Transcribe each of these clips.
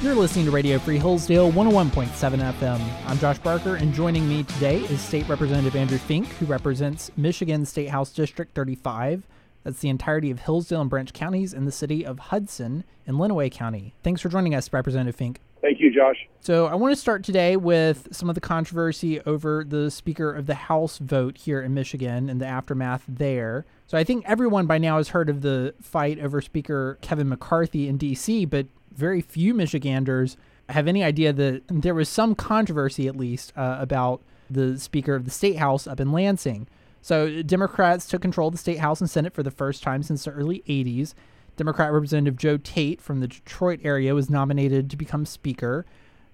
You're listening to Radio Free Hillsdale 101.7 FM. I'm Josh Barker, and joining me today is State Representative Andrew Fink, who represents Michigan State House District 35. That's the entirety of Hillsdale and Branch counties in the city of Hudson in Lenawee County. Thanks for joining us, Representative Fink. Thank you, Josh. So, I want to start today with some of the controversy over the Speaker of the House vote here in Michigan and the aftermath there. So, I think everyone by now has heard of the fight over Speaker Kevin McCarthy in D.C., but very few Michiganders have any idea that there was some controversy, at least, uh, about the Speaker of the State House up in Lansing. So, Democrats took control of the State House and Senate for the first time since the early 80s. Democrat Representative Joe Tate from the Detroit area was nominated to become Speaker.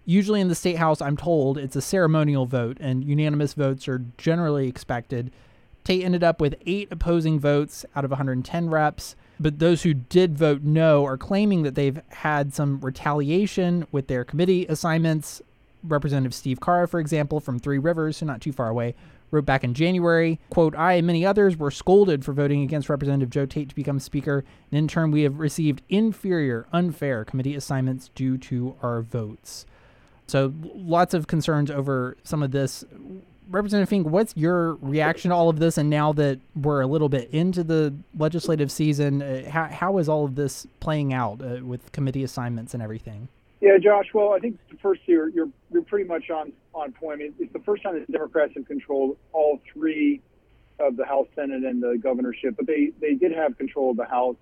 Usually in the State House, I'm told it's a ceremonial vote, and unanimous votes are generally expected. Tate ended up with eight opposing votes out of 110 reps, but those who did vote no are claiming that they've had some retaliation with their committee assignments. Representative Steve Carr, for example, from Three Rivers, so not too far away, wrote back in January, quote, I and many others were scolded for voting against Representative Joe Tate to become Speaker, and in turn we have received inferior, unfair committee assignments due to our votes. So lots of concerns over some of this. Representative Fink, what's your reaction to all of this? And now that we're a little bit into the legislative season, uh, how, how is all of this playing out uh, with committee assignments and everything? Yeah, Josh. Well, I think the first year you're you're pretty much on on point. It's the first time that the Democrats have controlled all three of the House, Senate, and the governorship, but they they did have control of the House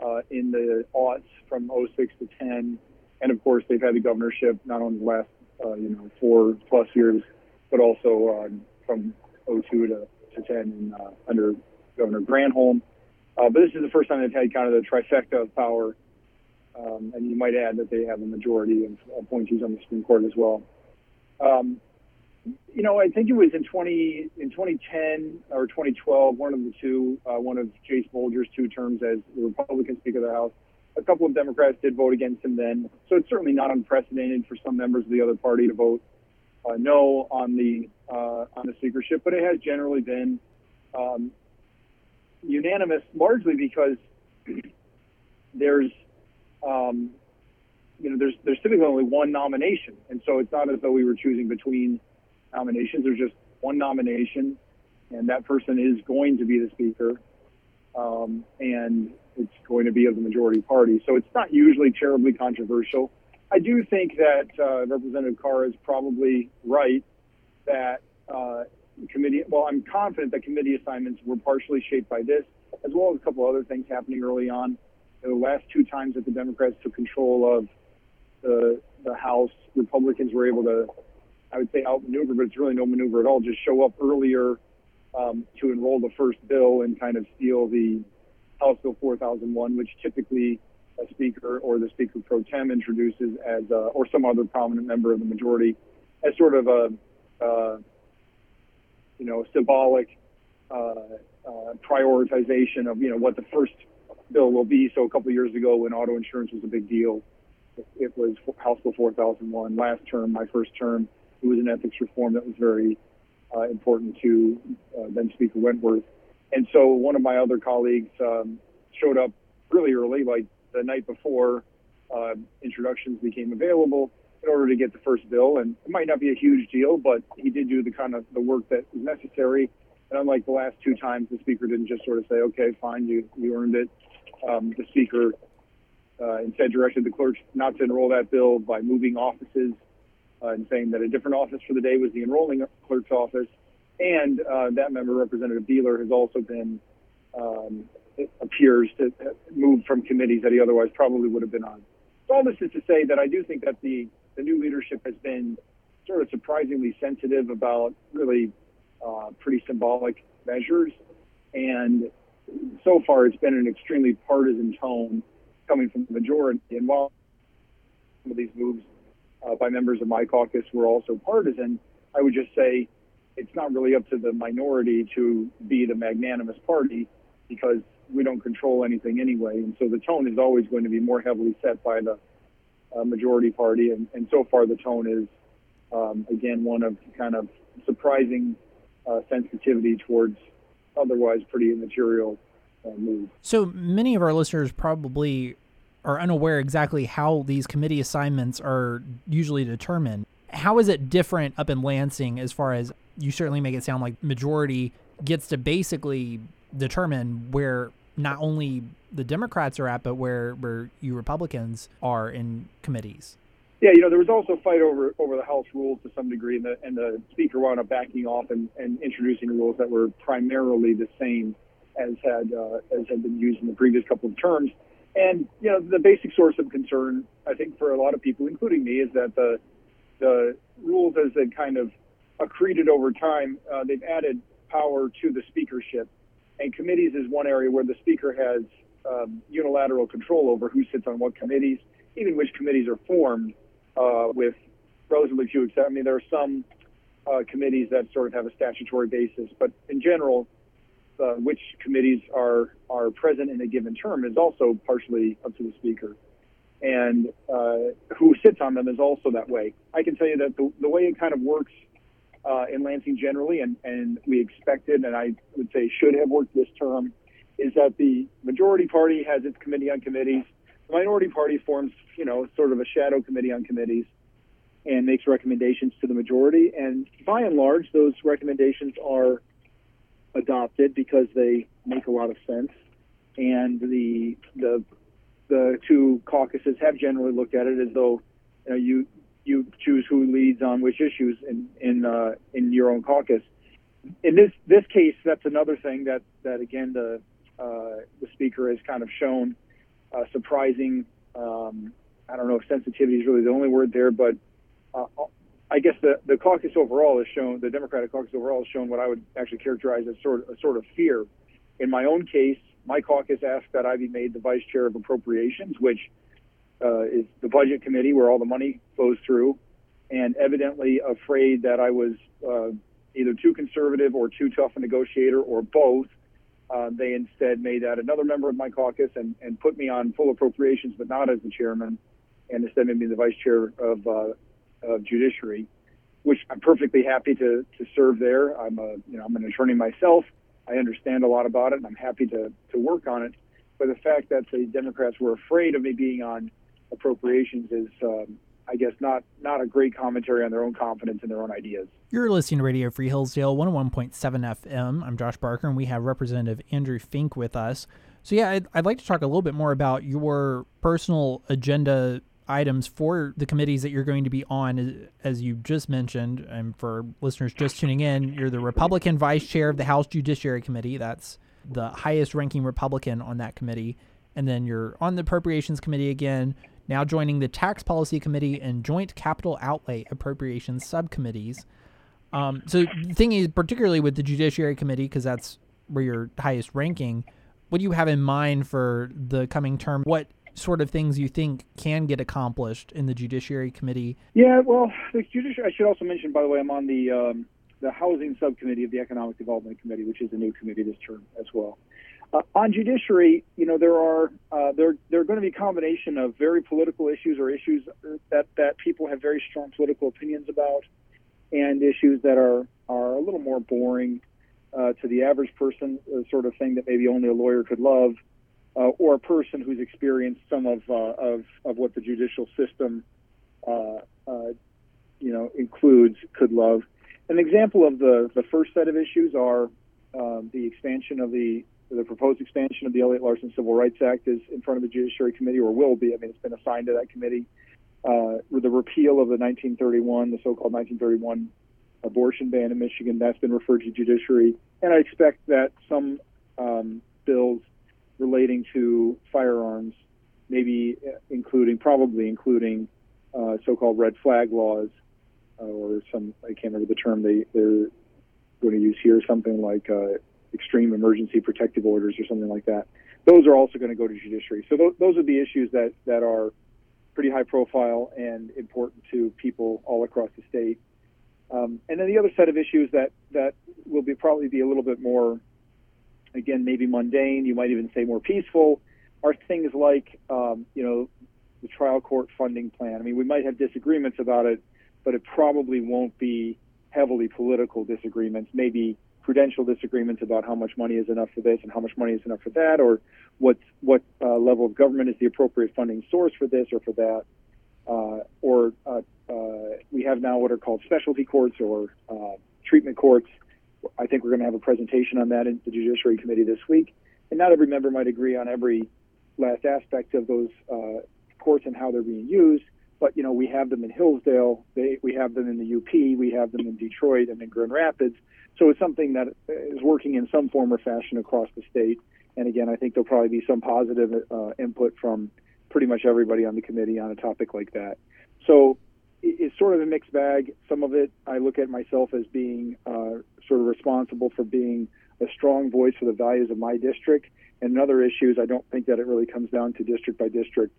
uh, in the aughts from 06 to 10, and of course they've had the governorship not only the last uh, you know four plus years, but also um, from 02 to, to 10 in, uh, under Governor Granholm. Uh, but this is the first time they've had kind of the trifecta of power um, and you might add that they have a majority of appointees on the Supreme Court as well. Um, you know, I think it was in 20 in 2010 or 2012, one of the two, uh, one of Jase Bolger's two terms as the Republican Speaker of the House. A couple of Democrats did vote against him then, so it's certainly not unprecedented for some members of the other party to vote uh, no on the uh, on the speakership. But it has generally been um, unanimous, largely because there's um, you know, there's there's typically only one nomination, and so it's not as though we were choosing between nominations. There's just one nomination, and that person is going to be the speaker, um, and it's going to be of the majority party. So it's not usually terribly controversial. I do think that uh, Representative Carr is probably right that uh, committee. Well, I'm confident that committee assignments were partially shaped by this, as well as a couple other things happening early on the last two times that the Democrats took control of the the House, Republicans were able to, I would say, outmaneuver, but it's really no maneuver at all. Just show up earlier um, to enroll the first bill and kind of steal the House Bill 4001, which typically a speaker or the speaker pro tem introduces as, a, or some other prominent member of the majority, as sort of a, uh, you know, symbolic uh, uh, prioritization of you know what the first bill will be. So a couple of years ago, when auto insurance was a big deal, it was House Bill 4001. Last term, my first term, it was an ethics reform that was very uh, important to uh, then Speaker Wentworth. And so one of my other colleagues um, showed up really early, like the night before uh, introductions became available, in order to get the first bill. And it might not be a huge deal, but he did do the kind of the work that was necessary. And unlike the last two times, the speaker didn't just sort of say, "Okay, fine, you you earned it." um, the speaker uh, instead directed the clerks not to enroll that bill by moving offices uh, and saying that a different office for the day was the enrolling clerk's office. And uh, that member, Representative Beeler, has also been um, appears to move from committees that he otherwise probably would have been on. So all this is to say that I do think that the the new leadership has been sort of surprisingly sensitive about really uh, pretty symbolic measures, and so far it's been an extremely partisan tone coming from the majority. And while some of these moves uh, by members of my caucus were also partisan, I would just say it's not really up to the minority to be the magnanimous party because we don't control anything anyway. And so the tone is always going to be more heavily set by the uh, majority party. And, and so far the tone is, um, again, one of kind of surprising uh, sensitivity towards otherwise pretty immaterial uh, move. So many of our listeners probably are unaware exactly how these committee assignments are usually determined. How is it different up in Lansing as far as you certainly make it sound like majority gets to basically determine where not only the Democrats are at, but where, where you Republicans are in committees? Yeah, you know, there was also a fight over over the House rules to some degree, and the, and the Speaker wound up backing off and, and introducing rules that were primarily the same as had uh, as had been used in the previous couple of terms. And you know, the basic source of concern, I think, for a lot of people, including me, is that the the rules as they kind of accreted over time, uh, they've added power to the speakership, and committees is one area where the speaker has um, unilateral control over who sits on what committees, even which committees are formed uh, with relatively few exceptions. I mean, there are some uh, committees that sort of have a statutory basis, but in general, uh, which committees are are present in a given term is also partially up to the speaker, and uh, who sits on them is also that way. I can tell you that the, the way it kind of works uh, in Lansing generally, and and we expected, and I would say should have worked this term, is that the majority party has its committee on committees the minority party forms, you know, sort of a shadow committee on committees and makes recommendations to the majority. And by and large, those recommendations are adopted because they make a lot of sense. And the the the two caucuses have generally looked at it as though you know, you you choose who leads on which issues in in uh, in your own caucus. In this this case, that's another thing that that again the uh, the speaker has kind of shown uh, surprising. Um, I don't know if sensitivity is really the only word there, but uh, I guess the, the caucus overall has shown, the Democratic caucus overall has shown what I would actually characterize as sort of, a sort of fear. In my own case, my caucus asked that I be made the vice chair of appropriations, which uh, is the budget committee where all the money flows through, and evidently afraid that I was uh, either too conservative or too tough a negotiator or both uh, they instead made that another member of my caucus and, and put me on full appropriations, but not as the chairman, and instead made me the vice chair of, uh, of judiciary, which I'm perfectly happy to, to serve there. I'm a you know I'm an attorney myself. I understand a lot about it, and I'm happy to to work on it. But the fact that the Democrats were afraid of me being on appropriations is um, I guess not not a great commentary on their own confidence in their own ideas. You're listening to Radio Free Hillsdale 101.7 FM. I'm Josh Barker, and we have Representative Andrew Fink with us. So yeah, I'd, I'd like to talk a little bit more about your personal agenda items for the committees that you're going to be on, as you just mentioned. And for listeners just tuning in, you're the Republican vice chair of the House Judiciary Committee. That's the highest ranking Republican on that committee. And then you're on the Appropriations Committee again now joining the Tax Policy Committee and Joint Capital Outlay Appropriations Subcommittees. Um, so the thing is, particularly with the Judiciary Committee, because that's where your highest ranking, what do you have in mind for the coming term? What sort of things you think can get accomplished in the Judiciary Committee? Yeah, well, the Judiciary. I should also mention, by the way, I'm on the um, the Housing Subcommittee of the Economic Development Committee, which is a new committee this term as well. Uh, on judiciary, you know, there are uh, there there are going to be a combination of very political issues or issues that that people have very strong political opinions about, and issues that are are a little more boring uh, to the average person, the sort of thing that maybe only a lawyer could love, uh, or a person who's experienced some of uh, of of what the judicial system, uh, you know, includes could love. An example of the the first set of issues are um, the expansion of the the proposed expansion of the Elliott Larsen Civil Rights Act is in front of the Judiciary Committee, or will be. I mean, it's been assigned to that committee. Uh, with the repeal of the 1931, the so-called 1931 abortion ban in Michigan, that's been referred to Judiciary, and I expect that some um, bills relating to firearms, maybe including, probably including uh, so-called red flag laws, uh, or some I can't remember the term they they're going to use here, something like uh, extreme emergency protective orders or something like that. Those are also going to go to judiciary. So th- those are the issues that, that are pretty high profile and important to people all across the state. Um, and then the other set of issues that, that will be probably be a little bit more, again, maybe mundane, you might even say more peaceful, are things like, um, you know, the trial court funding plan. I mean, we might have disagreements about it, but it probably won't be heavily political disagreements, maybe prudential disagreements about how much money is enough for this and how much money is enough for that, or what what uh, level of government is the appropriate funding source for this or for that, uh, or uh, uh we have now what are called specialty courts or uh, treatment courts. I think we're going to have a presentation on that in the Judiciary Committee this week, and not every member might agree on every last aspect of those courts and how they're being used. But you know, we have them in Hillsdale, they, we have them in the UP, we have them in Detroit and in Grand Rapids. So it's something that is working in some form or fashion across the state. And again, I think there'll probably be some positive uh, input from pretty much everybody on the committee on a topic like that. So it's sort of a mixed bag. Some of it I look at myself as being uh, sort of responsible for being a strong voice for the values of my district. And other issues, I don't think that it really comes down to district by district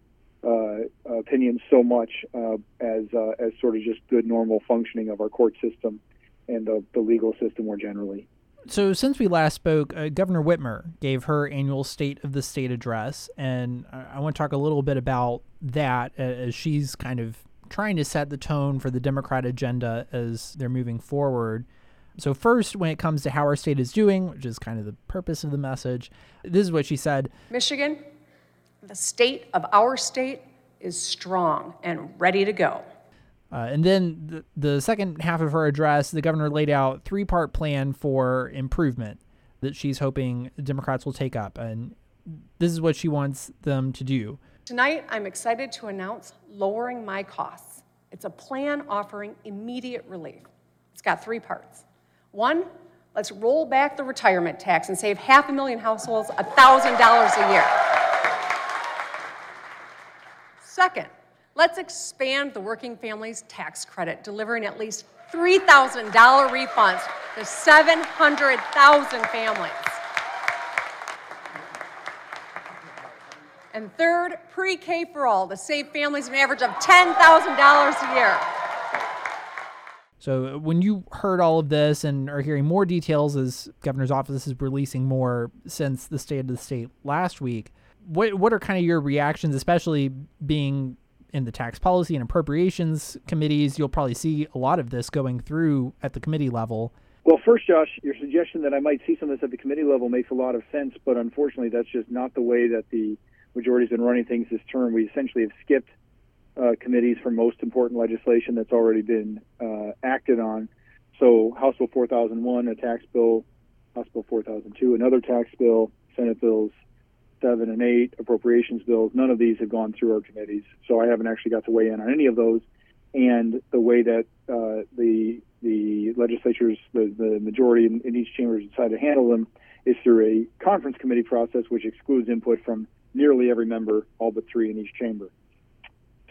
opinions so much uh, as uh, as sort of just good normal functioning of our court system and the, the legal system more generally. So, since we last spoke, uh, Governor Whitmer gave her annual State of the State address, and I want to talk a little bit about that as she's kind of trying to set the tone for the Democrat agenda as they're moving forward. So, first, when it comes to how our state is doing, which is kind of the purpose of the message, this is what she said Michigan, the state of our state is strong and ready to go. Uh, and then the, the second half of her address, the governor laid out three part plan for improvement that she's hoping Democrats will take up. And this is what she wants them to do. Tonight, I'm excited to announce lowering my costs. It's a plan offering immediate relief. It's got three parts. One, let's roll back the retirement tax and save half a million households $1,000 a year. Second, let's expand the working families tax credit, delivering at least $3,000 refunds to 700,000 families. And third, pre K for all to save families an average of $10,000 a year. So, uh, when you heard all of this and are hearing more details as governor's office is releasing more since the state of the state last week, what what are kind of your reactions, especially being in the tax policy and appropriations committees? You'll probably see a lot of this going through at the committee level. Well, first, Josh, your suggestion that I might see some of this at the committee level makes a lot of sense, but unfortunately, that's just not the way that the majority's been running things this term. We essentially have skipped uh, committees for most important legislation that's already been uh, acted on. So, House Bill 4001, a tax bill, House Bill 4002, another tax bill, Senate bills seven and eight appropriations bills. None of these have gone through our committees, so I haven't actually got to weigh in on any of those. And the way that uh, the the legislatures, the, the majority in, in each chamber decide to handle them is through a conference committee process, which excludes input from nearly every member, all but three in each chamber.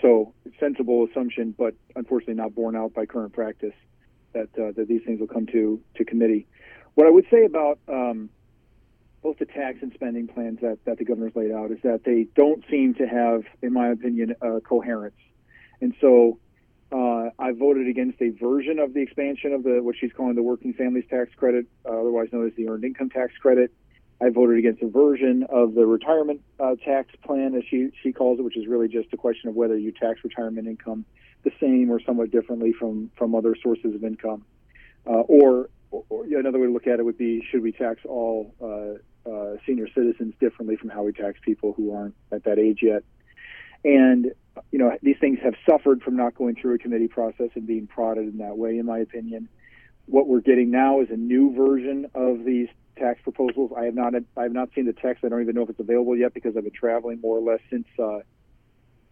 So, it's sensible assumption, but unfortunately not borne out by current practice that uh, that these things will come to to committee. What I would say about um, both the tax and spending plans that, that the governor's laid out is that they don't seem to have, in my opinion, uh, coherence. And so uh, I voted against a version of the expansion of the what she's calling the working families tax credit, uh, otherwise known as the earned income tax credit. I voted against a version of the retirement uh, tax plan, as she she calls it, which is really just a question of whether you tax retirement income the same or somewhat differently from from other sources of income, uh, or, or, another way to look at it would be should we tax all uh, uh, senior citizens differently from how we tax people who aren't at that age yet. And you know these things have suffered from not going through a committee process and being prodded in that way, in my opinion. What we're getting now is a new version of these tax proposals. I have not I have not seen the text. I don't even know if it's available yet because I've been traveling more or less since uh,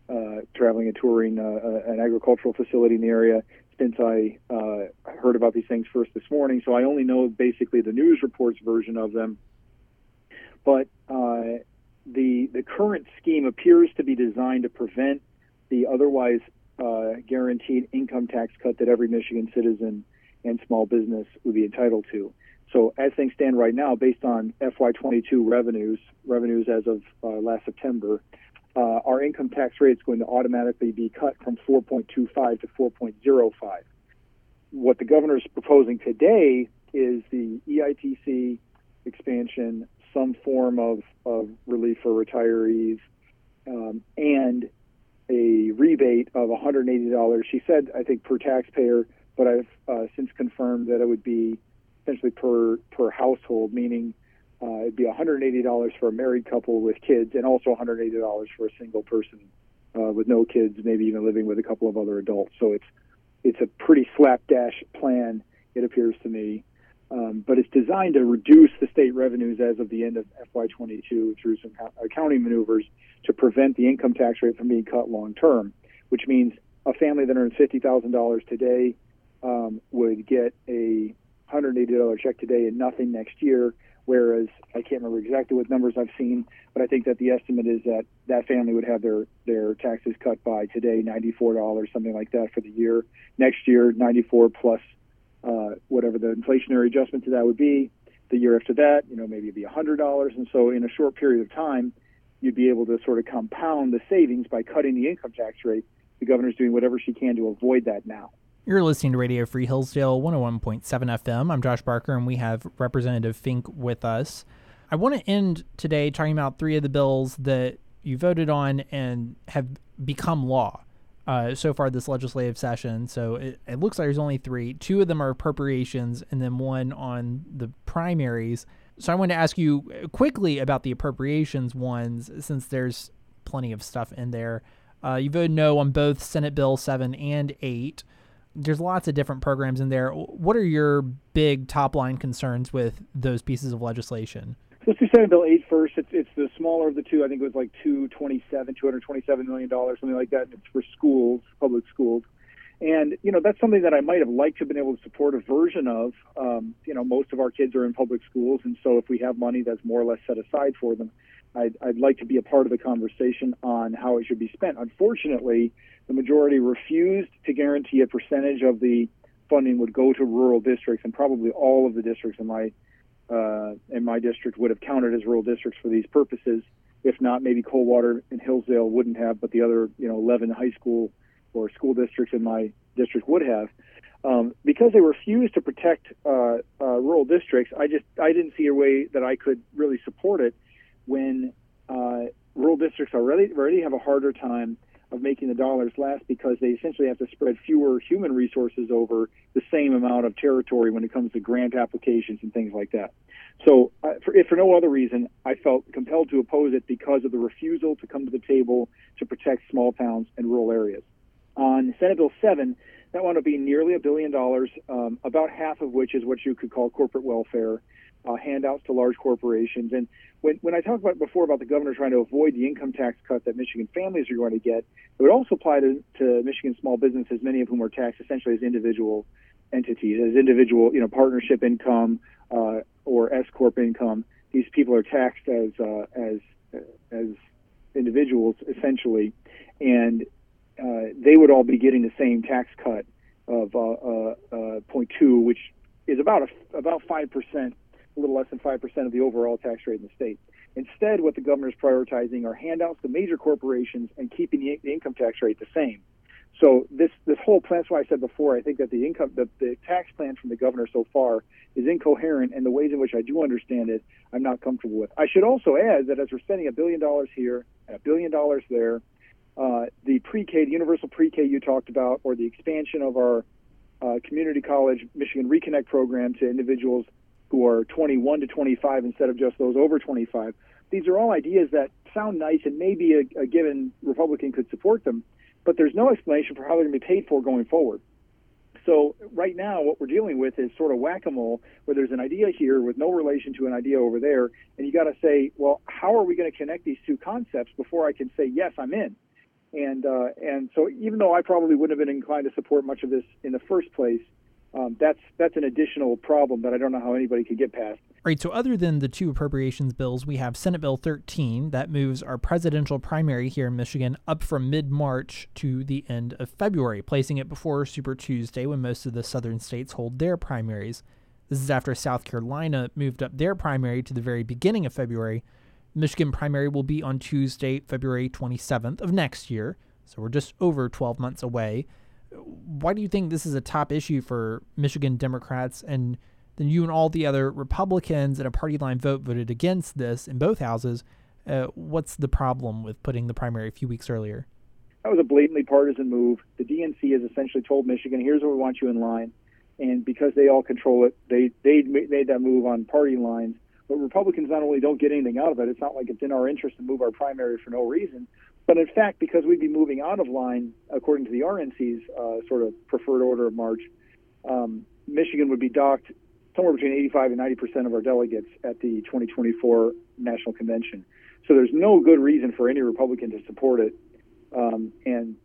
uh, traveling and touring uh, uh an agricultural facility in the area since I uh, heard about these things first this morning. So I only know basically the news reports version of them but uh, the the current scheme appears to be designed to prevent the otherwise uh, guaranteed income tax cut that every Michigan citizen and small business would be entitled to. So as things stand right now, based on FY22 revenues, revenues as of uh, last September, uh, our income tax rate is going to automatically be cut from 4.25 to 4.05. What the governor is proposing today is the EITC expansion some form of, of relief for retirees um, and a rebate of $180. She said, I think, per taxpayer, but I've uh, since confirmed that it would be essentially per per household, meaning uh, it'd be $180 for a married couple with kids, and also $180 for a single person uh, with no kids, maybe even living with a couple of other adults. So it's it's a pretty slapdash plan, it appears to me. Um, but it's designed to reduce the state revenues as of the end of FY22 through some accounting maneuvers to prevent the income tax rate from being cut long term, which means a family that earns $50,000 today um, would get a $180 check today and nothing next year. Whereas I can't remember exactly what numbers I've seen, but I think that the estimate is that that family would have their their taxes cut by today $94, something like that for the year. Next year, 94 plus uh, whatever the inflationary adjustment to that would be. The year after that, you know, maybe it'd be $100. And so in a short period of time, you'd be able to sort of compound the savings by cutting the income tax rate. The governor's doing whatever she can to avoid that now. You're listening to Radio Free Hillsdale 101.7 FM. I'm Josh Barker, and we have Representative Fink with us. I want to end today talking about three of the bills that you voted on and have become law uh, so far this legislative session. So it, it looks like there's only three. Two of them are appropriations, and then one on the primaries. So I want to ask you quickly about the appropriations ones, since there's plenty of stuff in there. Uh, you voted no on both Senate Bill 7 and 8 there's lots of different programs in there. What are your big top line concerns with those pieces of legislation? Let's do Senate Bill 8 first. It's, it's the smaller of the two. I think it was like 227, 227 million dollars, something like that. It's for schools, public schools. And, you know, that's something that I might have liked to have been able to support a version of. Um, you know, most of our kids are in public schools, and so if we have money that's more or less set aside for them, I'd, I'd like to be a part of the conversation on how it should be spent. Unfortunately, the majority refused to guarantee a percentage of the funding would go to rural districts, and probably all of the districts in my uh, in my district would have counted as rural districts for these purposes. If not, maybe Coldwater and Hillsdale wouldn't have, but the other you know 11 high school or school districts in my district would have. Um, because they refused to protect uh, uh, rural districts, I just I didn't see a way that I could really support it when uh, rural districts already already have a harder time of making the dollars last because they essentially have to spread fewer human resources over the same amount of territory when it comes to grant applications and things like that. So, uh, for, if for no other reason, I felt compelled to oppose it because of the refusal to come to the table to protect small towns and rural areas. On Senate Bill 7, that wound up being nearly a billion dollars, um, about half of which is what you could call corporate welfare uh, handouts to large corporations. And when, when I talked about before about the governor trying to avoid the income tax cut that Michigan families are going to get, it would also apply to, to Michigan small businesses, many of whom are taxed essentially as individual entities, as individual, you know, partnership income uh, or S corp income. These people are taxed as uh, as as individuals essentially, and uh, they would all be getting the same tax cut of uh, uh, uh, 0.2, which is about a, about five percent a little less than 5% of the overall tax rate in the state. Instead, what the governor is prioritizing are handouts to major corporations and keeping the, the income tax rate the same. So this this whole plan. That's why I said before. I think that the income, the, the tax plan from the governor so far is incoherent, and the ways in which I do understand it, I'm not comfortable with. I should also add that as we're spending a billion dollars here and a billion dollars there, uh, the pre-K, the universal pre-K you talked about, or the expansion of our uh, community college Michigan Reconnect program to individuals who are 21 to 25 instead of just those over 25. These are all ideas that sound nice and maybe a, a given Republican could support them, but there's no explanation for how they're going to be paid for going forward. So right now, what we're dealing with is sort of whack-a-mole, where there's an idea here with no relation to an idea over there, and you got to say, well, how are we going to connect these two concepts before I can say yes, I'm in? And uh, and so even though I probably wouldn't have been inclined to support much of this in the first place, um, that's that's an additional problem that I don't know how anybody could get past. Right, so other than the two appropriations bills, we have Senate Bill 13 that moves our presidential primary here in Michigan up from mid March to the end of February, placing it before Super Tuesday when most of the southern states hold their primaries. This is after South Carolina moved up their primary to the very beginning of February. Michigan primary will be on Tuesday, February 27th of next year, so we're just over 12 months away why do you think this is a top issue for Michigan Democrats and then you and all the other Republicans in a party line vote voted against this in both houses? Uh, what's the problem with putting the primary a few weeks earlier? That was a blatantly partisan move. The DNC has essentially told Michigan, here's where we want you in line. and because they all control it, they they made that move on party lines. But Republicans not only don't get anything out of it, it's not like it's in our interest to move our primary for no reason. But in fact, because we'd be moving out of line according to the RNC's uh, sort of preferred order of march, um, Michigan would be docked somewhere between 85 and 90 percent of our delegates at the 2024 national convention. So there's no good reason for any Republican to support it. Um, and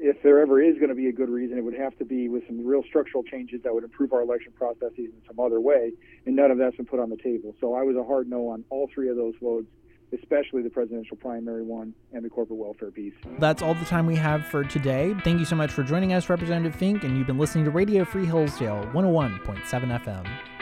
if there ever is going to be a good reason, it would have to be with some real structural changes that would improve our election processes in some other way. And none of that's been put on the table. So I was a hard no on all three of those votes especially the presidential primary one and the corporate welfare piece. That's all the time we have for today. Thank you so much for joining us, Representative Fink, and you've been listening to Radio Free Hillsdale 101.7 FM.